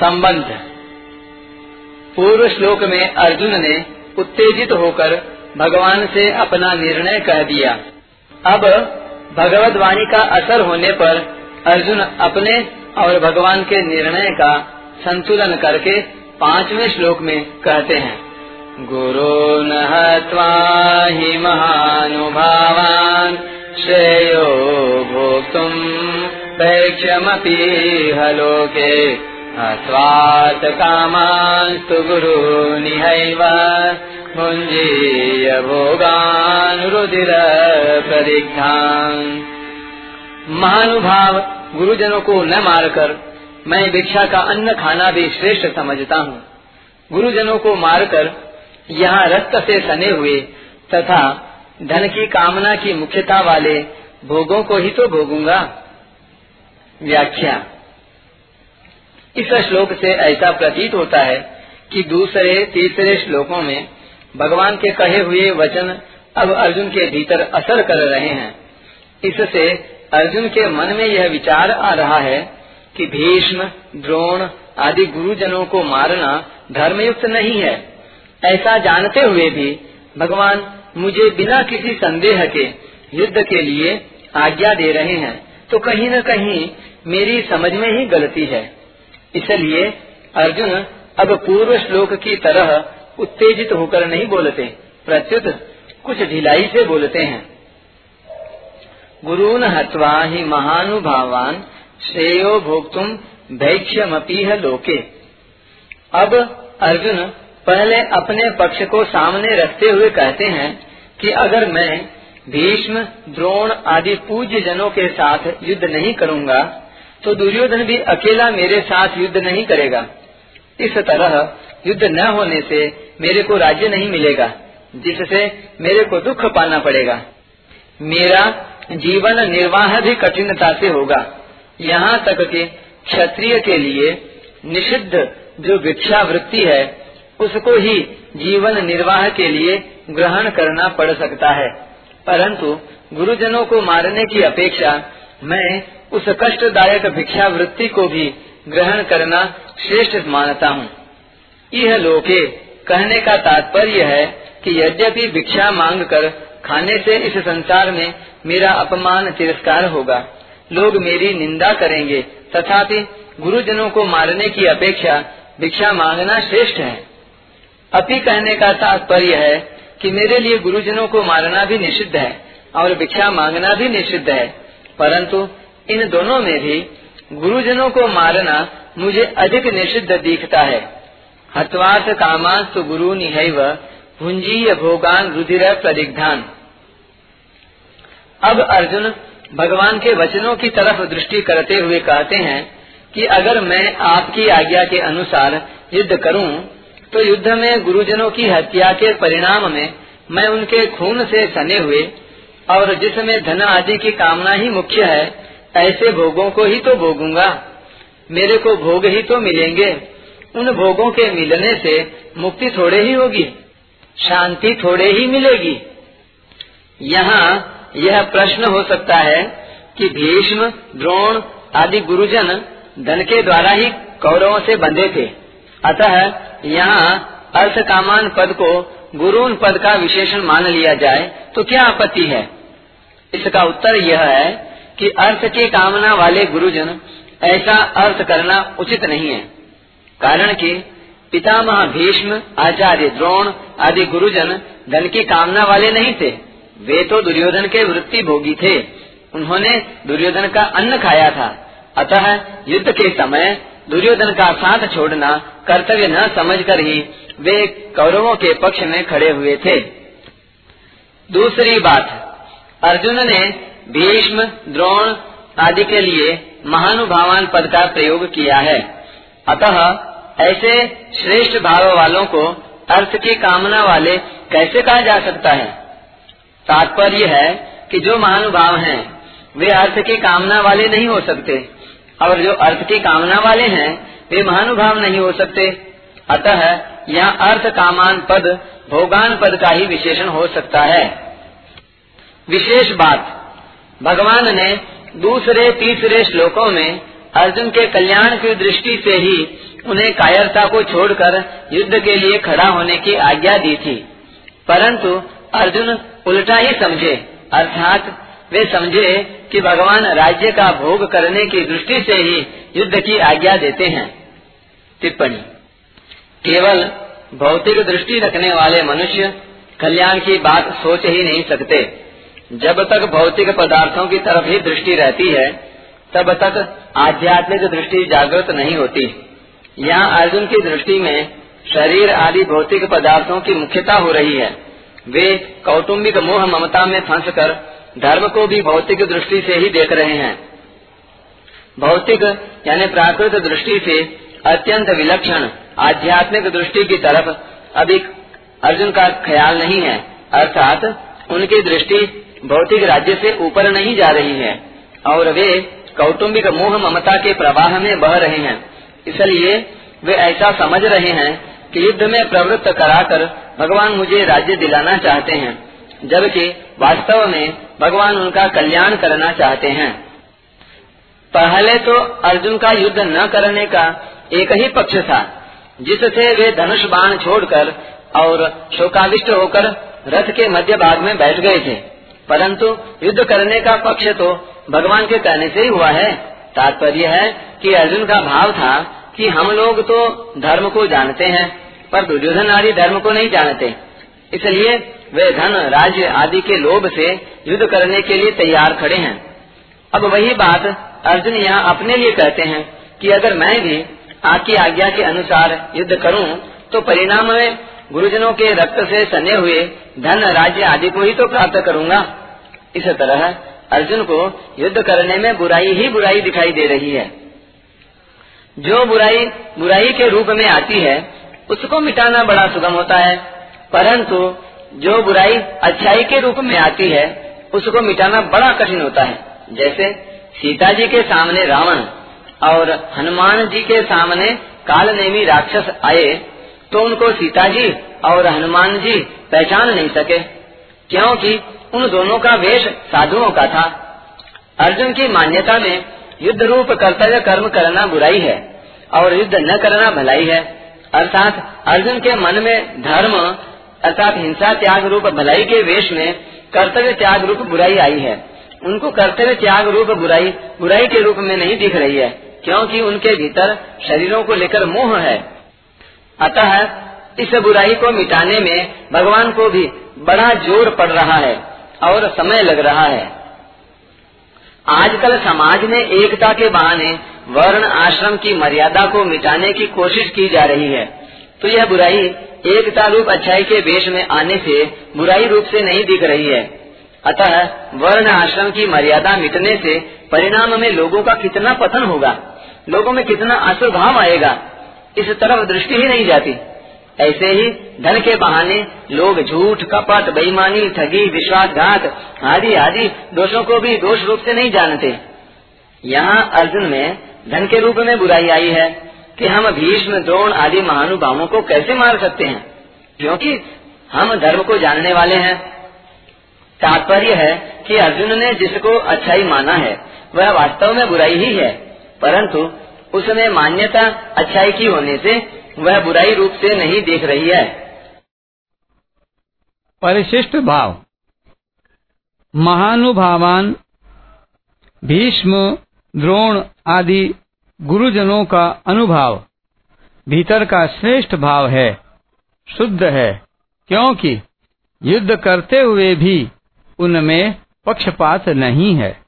संबंध। पूर्व श्लोक में अर्जुन ने उत्तेजित होकर भगवान से अपना निर्णय कह दिया। अब भगवत वाणी का असर होने पर अर्जुन अपने और भगवान के निर्णय का संतुलन करके पाँचवें श्लोक में कहते हैं, गुरु ही महानुभावान श्रेयो भोक्तुम वैक्षमपि हलोके अस्वात् कामास्तु गुरुनिहैव भुञ्जीय भोगान् रुदिर महानुभाव गुरुजनों को न मारकर मैं भिक्षा का अन्न खाना भी श्रेष्ठ समझता हूँ। गुरुजनों को मारकर यहाँ रक्त से सने हुए तथा धन की कामना की मुख्यता वाले भोगों को ही तो भोगूँगा। व्याख्या। इस श्लोक से ऐसा प्रतीत होता है कि दूसरे, तीसरे श्लोकों में भगवान के कहे हुए वचन अब अर्जुन के भीतर असर कर रहे हैं। इससे अर्जुन के मन में यह विचार आ रहा है कि भीष्म, द्रोण आदि गुरुजनों को मारना धर्मयुक्त नहीं है। ऐसा जानते हुए भी भगवान मुझे बिना किसी संदेह के युद्ध के लिए आज्ञा दे रहे हैं। तो कहीं न कहीं मेरी समझ में ही गलती है। इसलिए अर्जुन अब पूर्व श्लोक की तरह उत्तेजित होकर नहीं बोलते, प्रत्युत कुछ ढिलाई से बोलते हैं। गुरुन हत्वा ही महानुभावान श्रेयो भोक्तुम भैक्ष्यमपीह लोके। अब अर्जुन पहले अपने पक्ष को सामने रखते हुए कहते हैं कि अगर मैं भीष्म, द्रोण आदि पूज्य जनों के साथ युद्ध नहीं करूँगा तो दुर्योधन भी अकेला मेरे साथ युद्ध नहीं करेगा। इस तरह युद्ध न होने से मेरे को राज्य नहीं मिलेगा, जिससे मेरे को दुख पाना पड़ेगा। मेरा जीवन निर्वाह भी कठिनता से होगा। यहाँ तक कि क्षत्रिय के लिए निषिद्ध जो भिक्षा वृत्ति है, उसको ही जीवन निर्वाह के लिए ग्रहण करना पड़ सकता है। परंतु गुरुजनों को मारने की अपेक्षा मैं उस कष्टदायक भिक्षा वृत्ति को भी ग्रहण करना श्रेष्ठ मानता हूँ। यह लोके कहने का तात्पर्य है कि यद्यपि भिक्षा मांग कर खाने से इस संसार में मेरा अपमान तिरस्कार होगा, लोग मेरी निंदा करेंगे, तथापि गुरुजनों को मारने की अपेक्षा भिक्षा मांगना श्रेष्ठ है। अपि कहने का तात्पर्य है कि मेरे लिए गुरुजनों को मारना भी निषिद्ध है और भिक्षा मांगना भी निषिद्ध है, परंतु इन दोनों में भी गुरुजनों को मारना मुझे अधिक निषिद्ध दिखता है। हत्वार्थ कामास्तु गुरु निहैव भुंजीय भोगान रुधिर प्रदिग्धान। अब अर्जुन भगवान के वचनों की तरफ़ दृष्टि करते हुए कहते हैं कि अगर मैं आपकी आज्ञा के अनुसार युद्ध करूँ तो युद्ध में गुरुजनों की हत्या के परिणाम में मैं उनके खून से सने हुए और जिसमें धन आदि की कामना ही मुख्य है ऐसे भोगों को ही तो भोगूँगा। मेरे को भोग ही तो मिलेंगे। उन भोगों के मिलने से मुक्ति थोड़े ही होगी, शांति थोड़े ही मिलेगी। यहाँ यह प्रश्न हो सकता है कि भीष्म, द्रोण आदि गुरुजन धन के द्वारा ही कौरवों से बंधे थे। अतः यहाँ अर्थ कामान पद को गुरुन पद का विशेषण मान लिया जाए तो क्या आपत्ति है? इसका उत्तर यह है कि अर्थ की कामना वाले गुरुजन, ऐसा अर्थ करना उचित नहीं है। कारण कि पितामह भीष्म, आचार्य द्रोण आदि गुरुजन धन की कामना वाले नहीं थे। वे तो दुर्योधन के वृत्ति भोगी थे। उन्होंने दुर्योधन का अन्न खाया था। अतः युद्ध के समय दुर्योधन का साथ छोड़ना कर्तव्य न समझकर ही वे कौरवों के पक्ष में खड़े हुए थे। दूसरी बात, अर्जुन ने भीष्म, द्रोण आदि के लिए महानुभावान पद का प्रयोग किया है। अतः ऐसे श्रेष्ठ भाव वालों को अर्थ की कामना वाले कैसे कहा जा सकता है? तात्पर्य है कि जो महानुभाव हैं, वे अर्थ की कामना वाले नहीं हो सकते, और जो अर्थ की कामना वाले हैं, वे महानुभाव नहीं हो सकते। अतः यहाँ अर्थ कामान पद, भोगान पद का ही विशेषण हो सकता है। विशेष बात भगवान ने दूसरे, तीसरे श्लोकों में अर्जुन के कल्याण की दृष्टि से ही उन्हें कायरता को छोड़कर युद्ध के लिए खड़ा होने की आज्ञा दी थी। परंतु अर्जुन उल्टा ही समझे, अर्थात वे समझे कि भगवान राज्य का भोग करने की दृष्टि से ही युद्ध की आज्ञा देते हैं। टिप्पणी, केवल भौतिक दृष्टि रखने वाले मनुष्य कल्याण की बात सोच ही नहीं सकते। जब तक भौतिक पदार्थों की तरफ़ ही दृष्टि रहती है, तब तक आध्यात्मिक दृष्टि जागृत नहीं होती। यहाँ अर्जुन की दृष्टि में शरीर आदि भौतिक पदार्थों की मुख्यता हो रही है। वे कौटुम्बिक मोह ममता में फंसकर धर्म को भी भौतिक दृष्टि से ही देख रहे हैं। भौतिक यानी प्राकृत दृष्टि से अत्यंत विलक्षण आध्यात्मिक दृष्टि की तरफ़ अभी अर्जुन का ख्याल नहीं है, अर्थात उनकी दृष्टि भौतिक राज्य से ऊपर नहीं जा रही है, और वे कौटुंबिक मोह ममता के प्रवाह में बह रहे हैं। इसलिए वे ऐसा समझ रहे हैं कि युद्ध में प्रवृत्त कराकर भगवान मुझे राज्य दिलाना चाहते हैं, जबकि वास्तव में भगवान उनका कल्याण करना चाहते हैं। पहले तो अर्जुन का युद्ध न करने का एक ही पक्ष था, जिससे वे धनुष बाण छोड़कर और शोकाविष्ट होकर रथ के मध्य भाग में बैठ गए थे। परंतु युद्ध करने का पक्ष तो भगवान के कहने से ही हुआ है। तात्पर्य है कि अर्जुन का भाव था कि हम लोग तो धर्म को जानते हैं, पर दुर्योधन आदि धर्म को नहीं जानते। इसलिए वे धन, राज्य आदि के लोभ से युद्ध करने के लिए तैयार खड़े हैं। अब वही बात अर्जुन यहाँ अपने लिए कहते हैं कि अगर मैं भी आपकी आज्ञा के अनुसार युद्ध करूँ तो परिणाम में गुरुजनों के रक्त से सने हुए धन, राज्य आदि को ही तो प्राप्त करूँगा। इस तरह अर्जुन को युद्ध करने में बुराई ही बुराई दिखाई दे रही है। जो बुराई बुराई के रूप में आती है, उसको मिटाना बड़ा सुगम होता है। परंतु जो बुराई अच्छाई के रूप में आती है, उसको मिटाना बड़ा कठिन होता है। जैसे सीता जी के सामने रावण और हनुमान जी के सामने काल नेमी राक्षस आए तो उनको सीता जी और हनुमान जी पहचान नहीं सके, क्योंकि उन दोनों का वेश साधुओं का था। अर्जुन की मान्यता में युद्ध रूप कर्तव्य कर्म करना बुराई है और युद्ध न करना भलाई है। अर्थात अर्जुन के मन में धर्म, अर्थात हिंसा त्याग रूप भलाई के वेश में कर्तव्य त्याग रूप बुराई आई है। उनको कर्तव्य त्याग रूप बुराई बुराई के रूप में नहीं दिख रही है, क्योंकि उनके भीतर शरीरों को लेकर मोह है। अतः इस बुराई को मिटाने में भगवान को भी बड़ा ज़ोर पड़ रहा है और समय लग रहा है। आजकल समाज में एकता के बहाने वर्ण आश्रम की मर्यादा को मिटाने की कोशिश की जा रही है। तो यह बुराई एकता रूप अच्छाई के वेश में आने से बुराई रूप से नहीं दिख रही है। अतः वर्ण आश्रम की मर्यादा मिटने से परिणाम में लोगों का कितना पतन होगा, लोगों में कितना असुभाव आएगा इस तरफ़ दृष्टि ही नहीं जाती। ऐसे ही धन के बहाने लोग झूठ, कपट, बेईमानी, ठगी, विश्वासघात आदि आदि दोषों को भी दोष रूप से नहीं जानते। यहाँ अर्जुन में धन के रूप में बुराई आई है कि हम भीष्म, द्रोण आदि महानुभावों को कैसे मार सकते हैं? क्योंकि हम धर्म को जानने वाले हैं। तात्पर्य है कि अर्जुन ने जिसको अच्छाई माना है, वह वास्तव में बुराई ही है, परंतु उसमें मान्यता अच्छाई की होने से वह बुराई रूप से नहीं देख रही है। परिशिष्ट भाव। महानुभावान, भीष्म, द्रोण आदि गुरुजनों का अनुभाव भीतर का श्रेष्ठ भाव है, शुद्ध है, क्योंकि युद्ध करते हुए भी उनमें पक्षपात नहीं है।